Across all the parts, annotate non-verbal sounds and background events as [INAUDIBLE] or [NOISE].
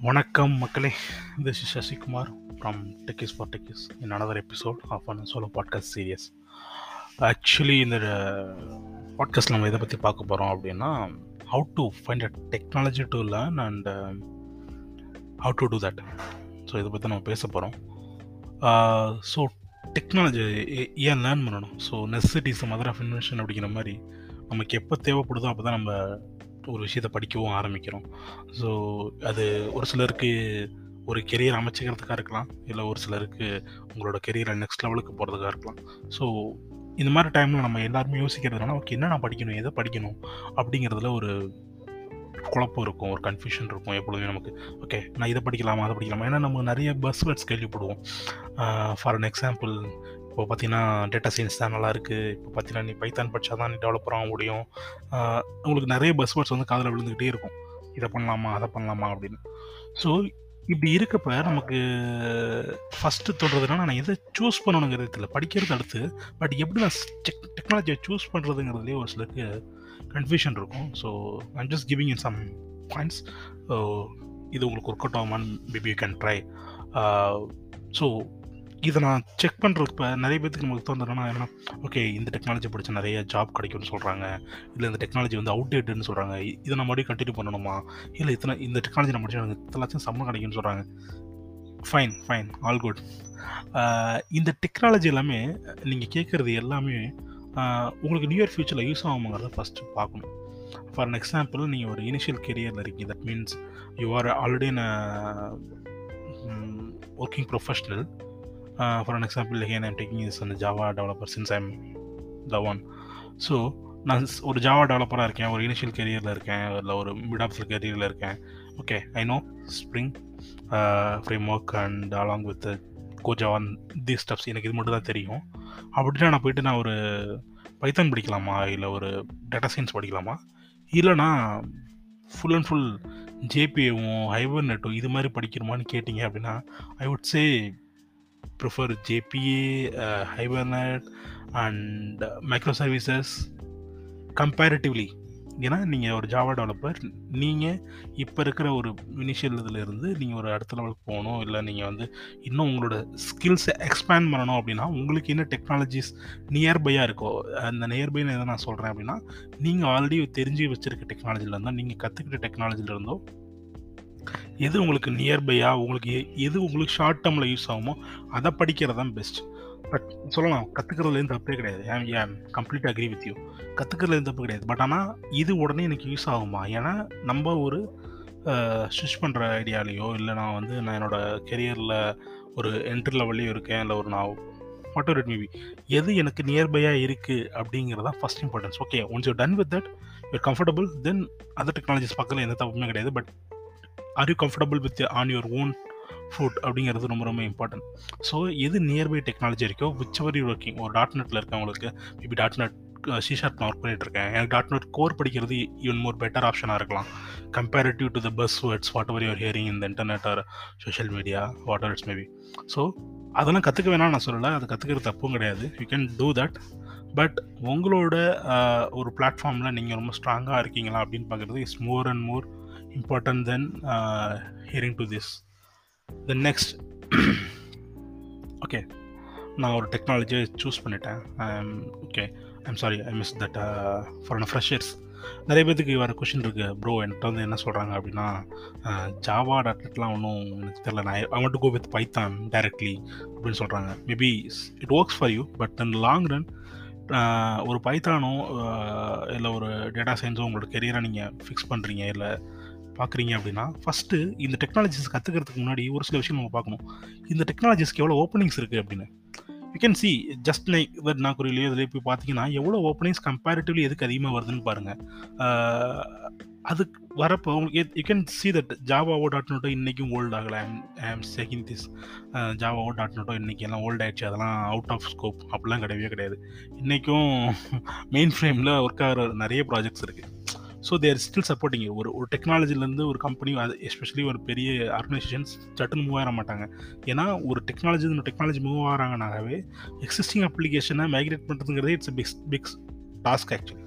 வணக்கம் மக்களே. This is Sasikumar from techies for techies in another episode of an solo podcast series actually இந்த uh, podcast நம்ம எதை பற்றி பார்க்க போகிறோம் அப்படின்னா how to find a technology to learn and how to do that so இதை பற்றி நம்ம பேச போகிறோம் ஸோ டெக்னாலஜி ஏன் லேர்ன் பண்ணணும்? So necessity's mother of invention அப்படிங்கிற மாதிரி நமக்கு எப்போ தேவைப்படுதோ அப்போ தான் நம்ம ஒரு விஷயத்தை படிக்கவும் ஆரம்பிக்கிறோம். ஸோ அது ஒரு சிலருக்கு ஒரு கெரியர் அமைச்சிக்கிறதுக்காக இருக்கலாம். இல்லை ஒரு சிலருக்கு உங்களோட கெரியரை நெக்ஸ்ட் லெவலுக்கு போகிறதுக்காக இருக்கலாம். ஸோ இந்த மாதிரி டைமில் நம்ம எல்லாருமே யோசிக்கிறதுனால ஓகே என்ன நான் படிக்கணும்? எதை படிக்கணும்? அப்படிங்கிறதுல ஒரு குழப்பம் இருக்கும் ஒரு கன்ஃபியூஷன் இருக்கும் எப்பொழுதுமே நமக்கு. ஓகே நான் இதை படிக்கலாமா? அதை படிக்கலாமா? ஏன்னா நம்ம நிறைய பஸ் வேர்ட்ஸ் கேள்விப்படுவோம் ஃபார் அன் எக்ஸாம்பிள் இப்போ பார்த்தீங்கன்னா டேட்டா சயின்ஸ் தான் நல்லாயிருக்கு இப்போ பார்த்தீங்கன்னா நீ பைத்தான் படித்தா தான் நீ டெவலப்பர் ஆக முடியும். உங்களுக்கு நிறைய பஸ் வேர்ட்ஸ் வந்து காதில் விழுந்துக்கிட்டே இருக்கும். இதை பண்ணலாமா அதை பண்ணலாமா அப்படின்னு. ஸோ இப்படி இருக்கப்ப நமக்கு ஃபஸ்ட்டு தோன்றதுனா நான் எதை சூஸ் பண்ணணுங்கிறது இல்லை படிக்கிறது அடுத்து பட் எப்படி நான் டெக் டெக்னாலஜியை சூஸ் பண்ணுறதுங்கிறதுலேயே ஒரு சிலருக்கு கன்ஃபியூஷன் இருக்கும். So I'm just giving in some points so இது உங்களுக்கு ஒர்க் அவுட் ஆகுமான்னு maybe you can try so இதை நான் செக் பண்ணுறப்ப நிறைய பேத்துக்கு நமக்கு தோணுதுன்னா என்ன ஓகே இந்த டெக்னாலஜி படித்த நிறைய ஜாப் கிடைக்கும்னு சொல்கிறாங்க இல்லை இந்த டெக்னாலஜி வந்து அவுடேட்டுன்னு சொல்கிறாங்க இதை நம்ம மறுபடியும் கண்டினியூ பண்ணணுமா? இல்லை இத்தனை இந்த டெக்னாலஜி நம்ம படிச்சா இத்தனை லட்சம் சம்பளம் கிடைக்கும்னு சொல்கிறாங்க ஃபைன் ஃபைன் ஆல் குட் இந்த டெக்னாலஜி எல்லாமே நீங்கள் கேட்குறது எல்லாமே உங்களுக்கு நியூ இயர் ஃபியூச்சரில் யூஸ் ஆகுங்கிறத ஃபஸ்ட்டு பார்க்கணும். ஃபார் அன் எக்ஸாம்பிள் நீங்கள் ஒரு இனிஷியல் கெரியரில் இருக்கீங்க. That means you are already working professional for an example ஹேன் I'm taking is அந்த Java developer since I'm the one so நான் ஒரு ஜாவா டெவலப்பராக இருக்கேன் ஒரு இனிஷியல் கெரியரில் இருக்கேன் இல்லை ஒரு மிட் ஆஃப் கெரியரில் இருக்கேன் okay I know spring framework and along with கோஜாவான் the stubs எனக்கு இது மட்டும் தான் தெரியும். அப்படின்னா நான் போயிட்டு நான் ஒரு பைத்தான் படிக்கலாமா? இல்லை ஒரு டேட்டா சயின்ஸ் படிக்கலாமா? இல்லைனா ஃபுல் அண்ட் ஃபுல் ஜேபிஏவும் ஹைபர் நெட்டும் இது மாதிரி படிக்கிறோமான்னு கேட்டிங்க அப்படின்னா I would say prefer JPA Hibernate and micro services comparatively ஏன்னா நீங்கள் ஒரு ஜாவா டெவலப்பர் நீங்கள் இப்போ இருக்கிற ஒரு இனிஷியல் இதில் இருந்து நீங்கள் ஒரு அடுத்த லெவலுக்கு போகணும் இல்லை நீங்கள் வந்து இன்னும் உங்களோட ஸ்கில்ஸை எக்ஸ்பேண்ட் பண்ணணும் அப்படின்னா உங்களுக்கு என்ன டெக்னாலஜிஸ் நியர்பையாக இருக்கோ அந்த நியர்பைன்னு எதை நான் சொல்கிறேன் அப்படின்னா நீங்கள் ஆல்ரெடி தெரிஞ்சு வச்சுருக்க டெக்னாலஜியில் இருந்தால் நீங்கள் கற்றுக்கிட்ட டெக்னாலஜியில் இருந்தோ எது உங்களுக்கு நியர்பையாக உங்களுக்கு எது உங்களுக்கு ஷார்ட் டேர்மில் யூஸ் ஆகுமோ அதை படிக்கிறது தான் பெஸ்ட் பட் சொல்லலாம் கற்றுக்கிறதுலேருந்து தப்பே கிடையாது. ஏன் ஏன் கம்ப்ளீட் அக்ரி வித் யூ கற்றுக்கிறதுலேருந்து தப்பு கிடையாது. பட் ஆனால் இது உடனே எனக்கு யூஸ் ஆகுமா? ஏன்னா நம்ம ஒரு ஸ்விட்ச் பண்ணுற ஐடியாலேயோ இல்லை நான் வந்து நான் என்னோடய கெரியரில் ஒரு என்ட்ரி லெவல்லையும் இருக்கேன் இல்லை ஒரு நான் வாட் எவர் இட் மேபி எது எனக்கு நியர்பையாக இருக்குது அப்படிங்கிறதா first importance okay once you done with that your comfortable then other technologies பக்கத்தில் எந்த தப்புமே கிடையாது. But are you comfortable with on your own foot அப்படிங்கிறது ரொம்ப ரொம்ப இம்பார்ட்டன்ட் ஸோ எது நியர்பை டெக்னாலஜி இருக்கோ விச் எவர் யூ ஒர்க்கிங் ஒரு. டாட் நெட்டில் இருக்கவங்களுக்கு maybe dot net C sharp நான் ஒர்க் பண்ணிட்டு இருக்கேன். எனக்கு. டாட் நெட் கோர் படிக்கிறது ஈவன் மோர் பெட்டர் ஆப்ஷனாக இருக்கலாம். Comparative to the buzz words what ever your hearing இந்த internet or social media what ever it's maybe so அதெல்லாம் கற்றுக்க வேணாம் நான் சொல்லலை. அது கற்றுக்கிறது தப்பும் கிடையாது. You can do that but உங்களோட uh, ஒரு பிளாட்ஃபார்மில் நீங்கள் ரொம்ப ஸ்ட்ராங்காக இருக்கீங்களா அப்படின்னு பார்க்குறது is more and more important than uh, hearing to this. The next [CLEARS THROAT] okay நான் ஒரு டெக்னாலஜியை சூஸ் பண்ணிட்டேன். Okay I'm sorry I miss that for freshers நிறைய பேத்துக்கு வர கொஷின் இருக்குது ப்ரோ என்கிட்ட வந்து என்ன சொல்கிறாங்க அப்படின்னா ஜாவா டாட்லாம் ஒன்றும் எனக்கு தெரியல. நான் I want to go with Python directly அப்படின்னு சொல்கிறாங்க maybe it works for you but then long run ஒரு பைத்தானோ இல்லை ஒரு டேட்டா சயின்ஸோ உங்களோட கெரியரை நீங்கள் ஃபிக்ஸ் பண்ணுறீங்க இல்லை பார்க்குறீங்க அப்படின்னா ஃபஸ்ட்டு இந்த டெக்னாலஜிஸ் கற்றுக்கிறதுக்கு முன்னாடி ஒரு சில விஷயம் நம்ம பார்க்கணும். இந்த டெக்னாலஜிஸ்க்கு எவ்வளோ ஓப்பனிங்ஸ் இருக்குது அப்படின்னு. You can see just like that நான் இதில் போய் பார்த்தீங்கன்னா எவ்வளோ ஓப்பனிங்ஸ் கம்பேரிட்டிவ்லி எதுக்கு அதிகமாக வருதுன்னு பாருங்கள் அது வரப்போ உங்களுக்கு யூ கேன் சி தட் ஜாவாவோ டாட் நோட்டோ இன்றைக்கும் ஓல்ட் ஆகலை. I'm I'm am checking this ஜாவாவோ dot நோட்டோ இன்றைக்கி எல்லாம் ஓல்ட் ஆகிடுச்சு அதெல்லாம் அவுட் ஆஃப் ஸ்கோப் அப்படிலாம் கிடையவே கிடையாது. இன்றைக்கும் மெயின் ஃப்ரேமில் ஒர்க் ஆகிற நிறைய ப்ராஜெக்ட்ஸ் இருக்குது ஸோ தேர் ஸ்டில் சப்போர்ட்டிங் ஒரு ஒரு டெக்னாலஜிலேருந்து ஒரு கம்பெனி அது எஸ்பெஷலி ஒரு பெரிய ஆர்கனைசேஷன்ஸ் சட்டுன்னு மூவ் ஆக மாட்டாங்க. ஏன்னா ஒரு டெக்னாலஜி இந்த டெக்னாலஜி மூவ் ஆகிறாங்கனாகவே எக்ஸிஸ்டிங் அப்ளிகேஷனை migrate பண்ணுறதுங்கிறதே it's big big task actually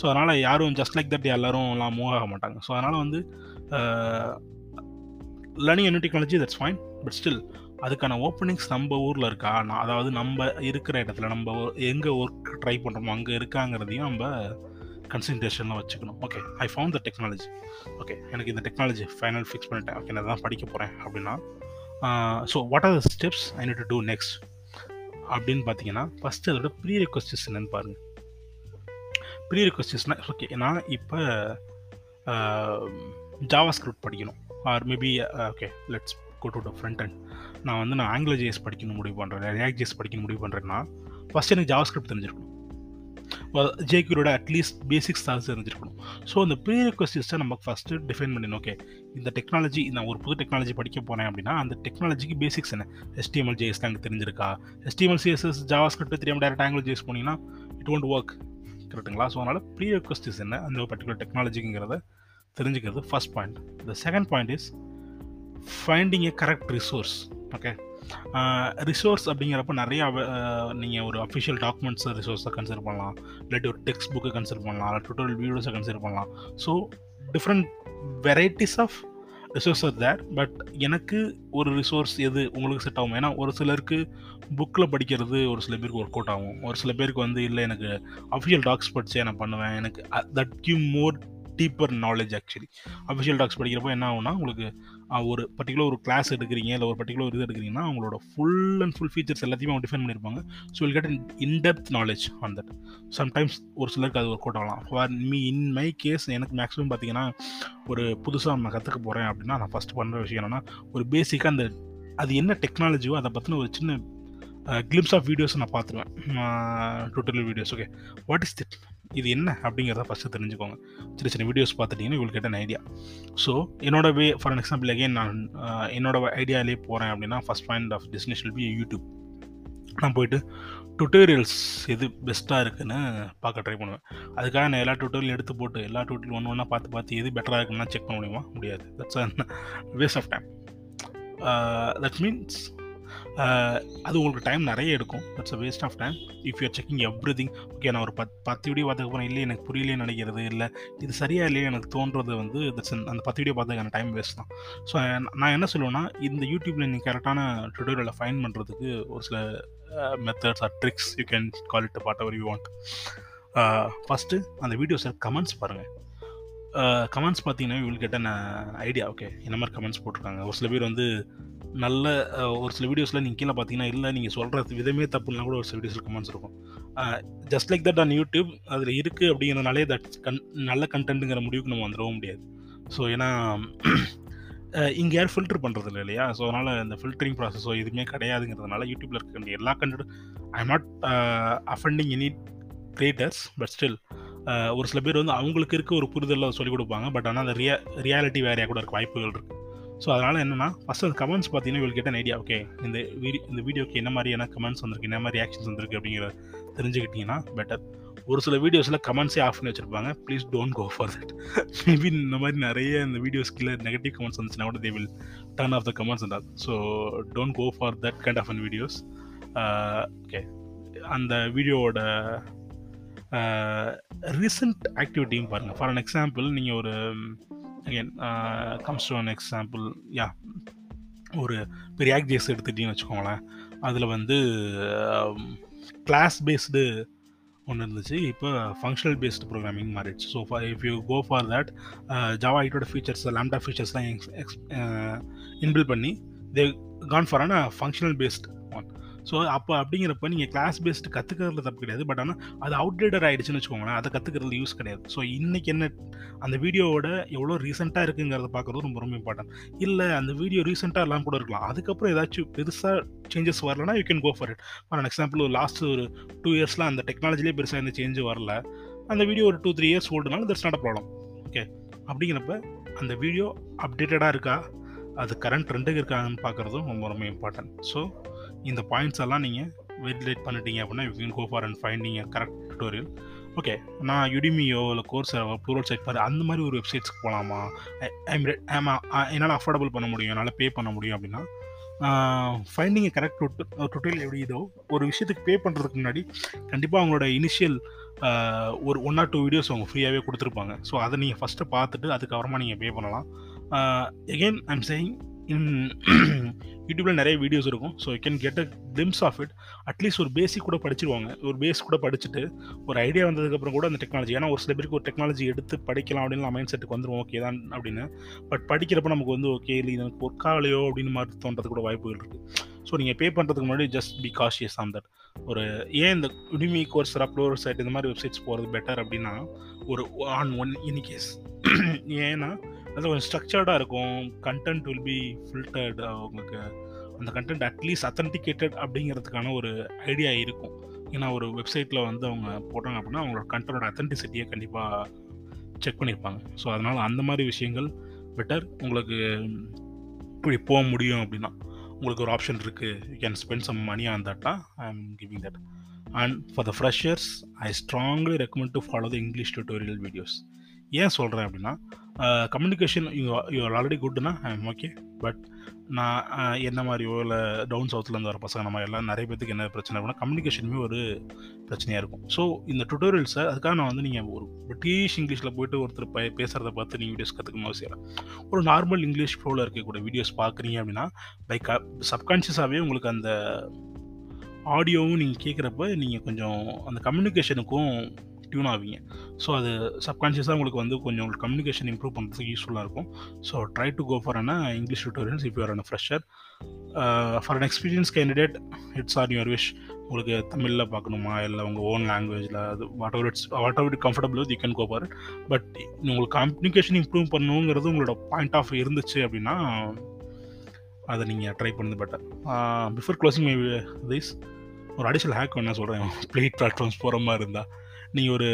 so அதனால் யாரும் ஜஸ்ட் லைக் தட் எல்லாரும் மூவ் ஆக மாட்டாங்க. ஸோ அதனால் வந்து learning new technology that's fine but still அதுக்கான ஓப்பனிங்ஸ் நம்ம ஊரில் இருக்கா? நான் அதாவது நம்ம இருக்கிற இடத்துல நம்ம எங்கே ஒர்க் ட்ரை பண்ணுறோமோ அங்கே இருக்காங்கிறதையும் நம்ம கன்சன்ட்ரேஷன்லாம் வச்சுக்கணும். Okay I found the technology okay எனக்கு இந்த டெக்னாலஜி ஃபைனல் ஃபிக்ஸ் பண்ணிட்டேன். ஓகே நான் தான் படிக்க போகிறேன் அப்படின்னா so what are the steps I need to do next அப்படின்னு பார்த்தீங்கன்னா ஃபஸ்ட்டு அதோட ப்ரீ ரெக்வஸ்டஸ் என்னன்னு பாருங்கள் ப்ரீ ரெக்வஸ்டஸ்னால் ஓகே நான் இப்போ ஜாவா ஸ்கிரிப்ட் படிக்கணும். Or maybe okay let's go to the front and நான் வந்து நான் ஆங்கில ஜேஎஸ் படிக்கணும் முடிவு பண்ணுறேன் ரியாக்ட் ஜேஎஸ் படிக்கணும் முடிவு பண்ணுறேன்னா ஃபஸ்ட் எனக்கு ஜாவா ஸ்கிரிப்ட் தெரிஞ்சிருக்கணும். ஜேக்யூரோட அட்லீஸ்ட் பேசிக்ஸ் தான் தெரிஞ்சிருக்கணும். ஸோ அந்த ப்ரீ ரெக்வஸ்டஸை நம்ம ஃபஸ்ட்டு டிஃபைன் பண்ணணும் ஓகே இந்த டெக்னாலஜி நான் ஒரு புது டெக்னாலஜி படிக்க போனேன் அப்படின்னா அந்த டெக்னாலஜிக்கு பேசிக்ஸ் என்ன? எஸ்டிஎம்எல் ஜேஎஸ் தான் எனக்கு தெரிஞ்சிருக்கா? எஸ்டிஎம்எல் சிஎஸ்எஸ் ஜாவா ஸ்கிரிப்ட் தெரியாமல் டேரக்ட் ஆங்கிள் ஜேஸ் போனீங்கன்னா இட் ஒன்ட் ஒர்க் கரெக்டுங்களா ஸோ அதனால் ப்ரீ ரெக்வஸ்டஸ் என்ன? அந்த பர்டிகுலர் டெக்னாலஜிங்கிறத தெரிஞ்சுக்கிறது first point the second point is finding a correct resource okay resource அப்படிங்கிறப்ப நிறையா நீங்கள் ஒரு அஃபிஷியல் டாக்குமெண்ட்ஸ் ரிசோர்ஸை கன்சிடர் பண்ணலாம். இல்லாட்டி ஒரு டெக்ஸ்ட் புக்கை கன்சிடர் பண்ணலாம். இல்லை டுட்டோரியல் வீடியோஸை கன்சிடர் பண்ணலாம். So different varieties of resource are there but எனக்கு ஒரு ரிசோர்ஸ் எது உங்களுக்கு செட் ஆகும்? ஏன்னா ஒரு சிலருக்கு புக்கில் படிக்கிறது ஒரு சில பேருக்கு ஒர்க் அவுட் ஆகும். ஒரு சில பேருக்கு வந்து இல்லை எனக்கு அஃபிஷியல் டாக்ஸ் படித்தே நான் பண்ணுவேன். எனக்கு that give more deeper knowledge actually official docs படிக்கிறப்போ என்ன ஆகும்னா உங்களுக்கு ஒரு பர்டிகுலர் ஒரு கிளாஸ் எடுக்கிறீங்க இல்லை ஒரு பர்டிகுலர் இது எடுக்கிறீங்கன்னா அவங்களோட ஃபுல் அண்ட் ஃபுல் ஃபீச்சர்ஸ் எல்லாத்தையுமே அவங்க டிஃபைன் பண்ணியிருப்பாங்க. So will get in-depth knowledge on that sometimes ஒரு சிலருக்கு அது ஒர்க் அவுட் ஆகலாம். For me in my case எனக்கு மேக்ஸிமம் பார்த்தீங்கன்னா ஒரு புதுசாக நான் கற்றுக்க போகிறேன் அப்படின்னா நான் ஃபஸ்ட்டு பண்ணுற விஷயம் என்னென்னா ஒரு பேசிக்காக அந்த அது என்ன டெக்னாலஜியோ அதை பற்றின ஒரு சின்ன கிளிப்ஸ் ஆஃப் வீடியோஸ் நான் பார்த்துருவேன். Tutorial videos okay what is it இது என்ன அப்படிங்கிறத ஃபஸ்ட்டு தெரிஞ்சுக்கோங்க. சின்ன சின்ன வீடியோஸ் பார்த்துட்டிங்கன்னா உங்களுக்கு கேட்ட ஐடியா ஸோ என்னோட வே ஃபார் எக்ஸாம்பிள் அகெயின் நான் என்னோட ஐடியாலே போகிறேன் அப்படின்னா first point of destination be YouTube நான் போயிட்டு டுட்டோரியல்ஸ் எது பெஸ்ட்டாக இருக்குன்னு பார்க்க ட்ரை பண்ணுவேன். அதுக்காக நான் எல்லா டுட்டோரியல் எடுத்து போட்டு எல்லா டுட்டோரியல் ஒன்று ஒன்றா பார்த்து பார்த்து எது பெட்டராக இருக்குன்னா செக் பண்ண முடியுமா? முடியாது. That's waste of time that means அது உங்களுக்கு டைம் நிறைய எடுக்கும். It's a waste of time if you're checking everything okay நான் ஒரு பத் பத்து வீடியோ பார்த்துக்கப்புறம் இல்லை எனக்கு புரியலையே நினைக்கிறது இல்லை. இது சரியாக இல்லையே எனக்கு தோன்றது வந்து தட்ஸ் அந்த பத்து வீடியோ பார்த்துக்கான டைம் வேஸ்ட் தான். ஸோ நான் என்ன சொல்லுவேன்னா இந்த யூடியூப்பில் நீங்கள் கரெக்டான டுட்டோரியலை ஃபைன் பண்ணுறதுக்கு ஒரு சில methods or tricks you can call it what ever you want first அந்த வீடியோஸில் கமெண்ட்ஸ் பாருங்கள் கமெண்ட்ஸ் பார்த்தீங்கன்னா இவங்களுக்கு கேட்ட ஐடியா ஓகே என்ன மாதிரி கமெண்ட்ஸ் போட்டிருக்காங்க. ஒரு சில பேர் வந்து நல்ல ஒரு சில வீடியோஸில் நீங்கள் கீழே பார்த்தீங்கன்னா இல்லை நீங்கள் சொல்கிற விதமே தப்புனா கூட ஒரு சில வீடியோஸில் கமெண்ட்ஸ் இருக்கும். Just like that on YouTube அதில் இருக்குது அப்படிங்கிறதுனாலே தட் கன் நல்ல கண்டென்ட்டுங்கிற முடிவுக்கு நம்ம வந்துடவும் முடியாது. ஸோ ஏன்னா இங்கே யாரும் ஃபில்டர் பண்ணுறது இல்லை இல்லையா? ஸோ அதனால் இந்த ஃபில்டரிங் ப்ராசஸோ எதுவுமே கிடையாதுங்கிறதுனால யூடியூப்பில் இருக்க வேண்டிய எல்லா content I am not offending any creators but still ஒரு சில பேர் வந்து அவங்களுக்கு இருக்க ஒரு புரிதலில் சொல்லிக் கொடுப்பாங்க. பட் ஆனால் அந்த ரியா ரியாலிட்டி வேறையாக கூட இருக்க வாய்ப்புகள் இருக்குது ஸோ அதனால் என்னென்னா ஃபஸ்ட் கமெண்ட்ஸ் பார்த்தீங்கன்னா இவங்களுக்கு கேட்ட ஐடியா ஓகே இந்த வீடியோ இந்த வீடியோக்கு என்ன மாதிரியான கமெண்ட்ஸ் வந்திருக்கு என்ன மாதிரி ரியாக்ஷன்ஸ் வந்திருக்கு அப்படிங்கிற தெரிஞ்சுக்கிட்டிங்கன்னா பெட்டர் ஒரு சில வீடியோஸில் கமெண்ட்ஸே ஆஃப் பண்ணி வச்சுருப்பாங்க. Please don't go for that maybe இந்த மாதிரி நிறைய இந்த வீடியோஸ் கீழே நெகட்டிவ் கமெண்ட்ஸ் வந்துச்சுன்னா கூட they will turn off the comments and so don't go for that kind of an videos okay அந்த வீடியோவோட ரீசெண்ட் ஆக்டிவிட்டியும் பாருங்கள் ஃபார் அன் எக்ஸாம்பிள் நீங்கள் ஒரு again comes to an example yeah ஒரு பெரிய ஆக்ட் எடுத்துட்டிங்கன்னு வச்சுக்கோங்களேன். அதில் வந்து கிளாஸ் பேஸ்டு ஒன்று இருந்துச்சு. இப்போ ஃபங்க்ஷனல் பேஸ்டு ப்ரோக்ராமிங் மாறிடுச்சு so for if you go for that Java ஐட்டோட features lambda ஃபீச்சர்ஸ்லாம் எக்ஸ் இன்பில் பண்ணி they can for an functional based one so அப்போ அப்படிங்கிறப்ப நீங்கள் கிளாஸ் பேஸ்டு கற்றுக்கிறதுல தப்பு கிடையாது. பட் ஆனால் அது அவுடேட்டட் ஆகிடுச்சுன்னு வச்சுக்கோங்களேன். அதை கற்றுக்கிறது யூஸ் கிடையாது. ஸோ இன்றைக்கி என்ன அந்த வீடியோவோட எவ்வளோ ரீசெண்டாக இருக்குங்கிறத பார்க்குறது ரொம்ப ரொம்ப இம்பார்ட்டன்ட் இல்லை அந்த வீடியோ ரீசெண்டாக எல்லாம் கூட இருக்கலாம். அதுக்கப்புறம் ஏதாச்சும் பெருசாக சேஞ்சஸ் வரலனா you can go for it for example ஒரு லாஸ்ட் ஒரு டூ இயர்ஸ்லாம் அந்த டெக்னாலஜிலே பெருசாக எந்த சேஞ்சு வரல. அந்த வீடியோ ஒரு two three years ஓல்டுனாலும் that's not a problem okay அப்படிங்கிறப்ப அந்த வீடியோ அப்டேட்டடாக இருக்கா? அது கரண்ட் ட்ரெண்டுக்கு இருக்காங்கன்னு பார்க்குறதும் ரொம்ப ரொம்ப இம்பார்ட்டன்ட் ஸோ இந்த பாயிண்ட்ஸ் எல்லாம் நீங்கள் வெரிலேட் பண்ணிட்டீங்க அப்படின்னா you can go for and finding a correct tutorial okay நான் யுடிமியோ இல்லை கோர்ஸ் ப்ளூரல் சைட் பாரு அந்த மாதிரி ஒரு வெப்சைட்ஸ்க்கு போகலாமா ஐம் ஆமாம் என்னால் அஃபோர்டபுள் பண்ண முடியும் என்னால் பே பண்ண முடியும் அப்படின்னா ஃபைண்டிங் கரெக்ட் டுட்டோரியல் எப்படி இதோ ஒரு விஷயத்துக்கு பே பண்ணுறதுக்கு முன்னாடி கண்டிப்பாக அவங்களோட இனிஷியல் ஒரு ஒன் ஆர் டூ வீடியோஸ் அவங்க ஃப்ரீயாகவே கொடுத்துருப்பாங்க. ஸோ அதை நீங்கள் ஃபஸ்ட்டு பார்த்துட்டு அதுக்கப்புறமா நீங்கள் பே பண்ணலாம். எகெயின் ஐம் சேயிங் [CLEARS THROAT] யூடியூப்பில் நிறைய வீடியோஸ் இருக்கும். So you can get a glimpse of it atleast ஒரு பேசிக் கூட படிச்சிருவாங்க. ஒரு பேஸ் கூட படிச்சுட்டு ஒரு ஐடியா வந்ததுக்கப்புறம் கூட அந்த டெக்னாலஜி ஏன்னா ஒரு சில பேருக்கு ஒரு டெக்னாலஜி எடுத்து படிக்கலாம் அப்படின்னு மைண்ட் செட்டுக்கு வந்துடும் ஓகே தான் அப்படின்னு. பட் படிக்கிறப்ப நமக்கு வந்து ஓகே இல்லை எனக்கு ஒர்க் ஆகலையோ அப்படின்னு மாதிரி தோன்றது கூட வாய்ப்புகள் இருக்குது ஸோ நீங்கள் பே பண்ணுறதுக்கு முன்னாடி just be cautious on that ஒரு ஏன் இந்த உடிமி கோர்ஸ் அப்ளோர் சைட் இந்த மாதிரி வெப்சைட்ஸ் போகிறது பெட்டர் அப்படின்னா ஒரு ஆன் ஒன் இன் கேஸ் ஏன்னா அது கொஞ்சம் ஸ்ட்ரக்சர்டாக இருக்கும். கண்டென்ட் வில் பி ஃபில்டர்டு உங்களுக்கு அந்த கண்டென்ட் அட்லீஸ்ட் அத்தன்டிகேட்டட் அப்படிங்கிறதுக்கான ஒரு ஐடியா இருக்கும். ஏன்னா ஒரு வெப்சைட்டில் வந்து அவங்க போட்டாங்க அப்படின்னா அவங்களோட கண்டென்ட்டோட அத்தன்டிசிட்டியை கண்டிப்பாக செக் பண்ணியிருப்பாங்க ஸோ அதனால் அந்த மாதிரி விஷயங்கள் பெட்டர் உங்களுக்கு இப்படி போக முடியும் அப்படின்னா உங்களுக்கு ஒரு ஆப்ஷன் இருக்குது you can spend some money on Tata I am giving that and for the freshers I strongly recommend to follow the English tutorial videos ஏன் சொல்கிறேன் அப்படின்னா கம்யூனிகேஷன் யூ யூ ஆல்ரெடி குட்னா ஐ எம் ஓகே பட் நான் என்ன மாதிரியோ இல்லை down சவுத்துலேருந்து வர பசங்க நம்ம எல்லாம் நிறைய பேத்துக்கு என்ன பிரச்சனை அப்படின்னா கம்யூனிகேஷனுமே ஒரு பிரச்சனையாக இருக்கும். ஸோ இந்த டுட்டோரியல்ஸை அதுக்காக நான் வந்து நீங்கள் ஒரு பிரிட்டிஷ் இங்கிலீஷில் போயிட்டு ஒருத்தர் ப பேசுகிறத பார்த்து நீங்கள் வீடியோஸ் கற்றுக்கணும் அவசியம் இல்லை. ஒரு நார்மல் இங்கிலீஷ் ஃப்ளோவில் இருக்கக்கூடிய வீடியோஸ் பார்க்குறீங்க அப்படின்னா பை க சப்கான்ஷியஸாகவே உங்களுக்கு அந்த ஆடியோவும் நீங்கள் கேட்குறப்ப நீங்கள் கொஞ்சம் அந்த கம்யூனிகேஷனுக்கும் டியூன் ஆவீங்க. ஸோ அது சப்கான்ஷியஸாக உங்களுக்கு வந்து கொஞ்சம் உங்களுக்கு கம்யூனிகேஷன் இம்ப்ரூவ் பண்ணுறதுக்கு யூஸ்ஃபுல்லாக இருக்கும். So try to go for an English tutorials இப்போ you're an fresher for an experience candidate it's or your wish உங்களுக்கு தமிழில் பார்க்கணுமா? இல்லை உங்கள் ஓன் லாங்குவேஜில் அது what ever it's what ever it comfortable you can go for but உங்களுக்கு communication improve பண்ணணுங்கிறது உங்களோட பாயிண்ட் ஆஃப் இருந்துச்சு அப்படின்னா அதை நீங்கள் ட்ரை பண்ணது better before closing my this ஒரு அடிஷனல் ஹேக் என்ன சொல்கிறேன் ப்ளேட் பிளாட்ஃபார்ம்ஸ் போகிற மாதிரி இருந்தால் நீங்கள் ஒரு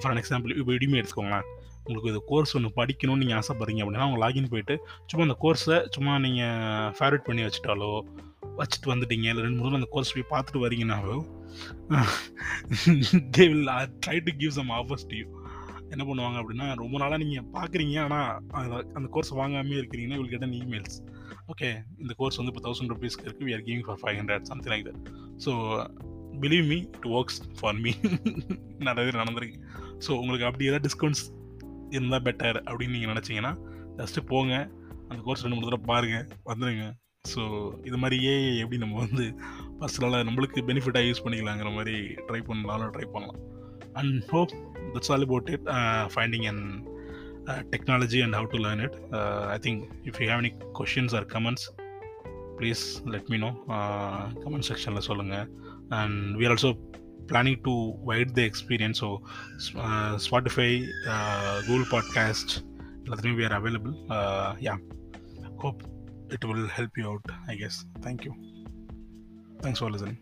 ஃபார் எக்ஸாம்பிள் இப்போ இடிமே எடுத்துக்கோங்களேன். உங்களுக்கு இது கோர்ஸ் ஒன்று படிக்கணும்னு நீங்கள் ஆசைப்படுறீங்க அப்படின்னா அவங்க லாகின் போயிட்டு சும்மா அந்த கோர்ஸை சும்மா நீங்கள் ஃபேவரட் பண்ணி வச்சுட்டாலோ வச்சுட்டு வந்துட்டீங்க இல்லை ரெண்டு மூணு அந்த கோர்ஸ் போய் பார்த்துட்டு வரீங்கன்னாலோ they will try to give some offers to you என்ன பண்ணுவாங்க அப்படின்னா ரொம்ப நாளாக நீங்கள் பார்க்குறீங்க ஆனால் அந்த கோர்ஸ் வாங்காமே இருக்கிறீங்கன்னா இவள் கெட் இமெயில்ஸ் ஓகே இந்த கோர்ஸ் வந்து இப்போ தௌசண்ட் ருபீஸ்க்கு இருக்குது we are giving for five hundred something like that so believe me it works for me நிறைய நடந்திருக்கு ஸோ உங்களுக்கு அப்படி ஏதாவது டிஸ்கவுண்ட்ஸ் இருந்தால் பெட்டர் அப்படின்னு நீங்கள் நினச்சிங்கன்னா ஜஸ்ட்டு போங்க. அந்த கோர்ஸ் ரெண்டு மூணு தடவை பாருங்கள் வந்துடுங்க ஸோ இது மாதிரியே எப்படி நம்ம வந்து பர்சனலாக நம்மளுக்கு பெனிஃபிட்டாக யூஸ் பண்ணிக்கலாங்கிற மாதிரி ட்ரை பண்ணலாம்னு ட்ரை பண்ணலாம். And hope that's all about it finding and technology and how to learn it I think if you have any questions or comments please let me know comment செக்ஷனில் சொல்லுங்கள். And we are also planning to wide the experience. So uh, Spotify, uh, Google Podcast, we are available. Uh, yeah, hope it will help you out. I guess. Thank you. Thanks for listening.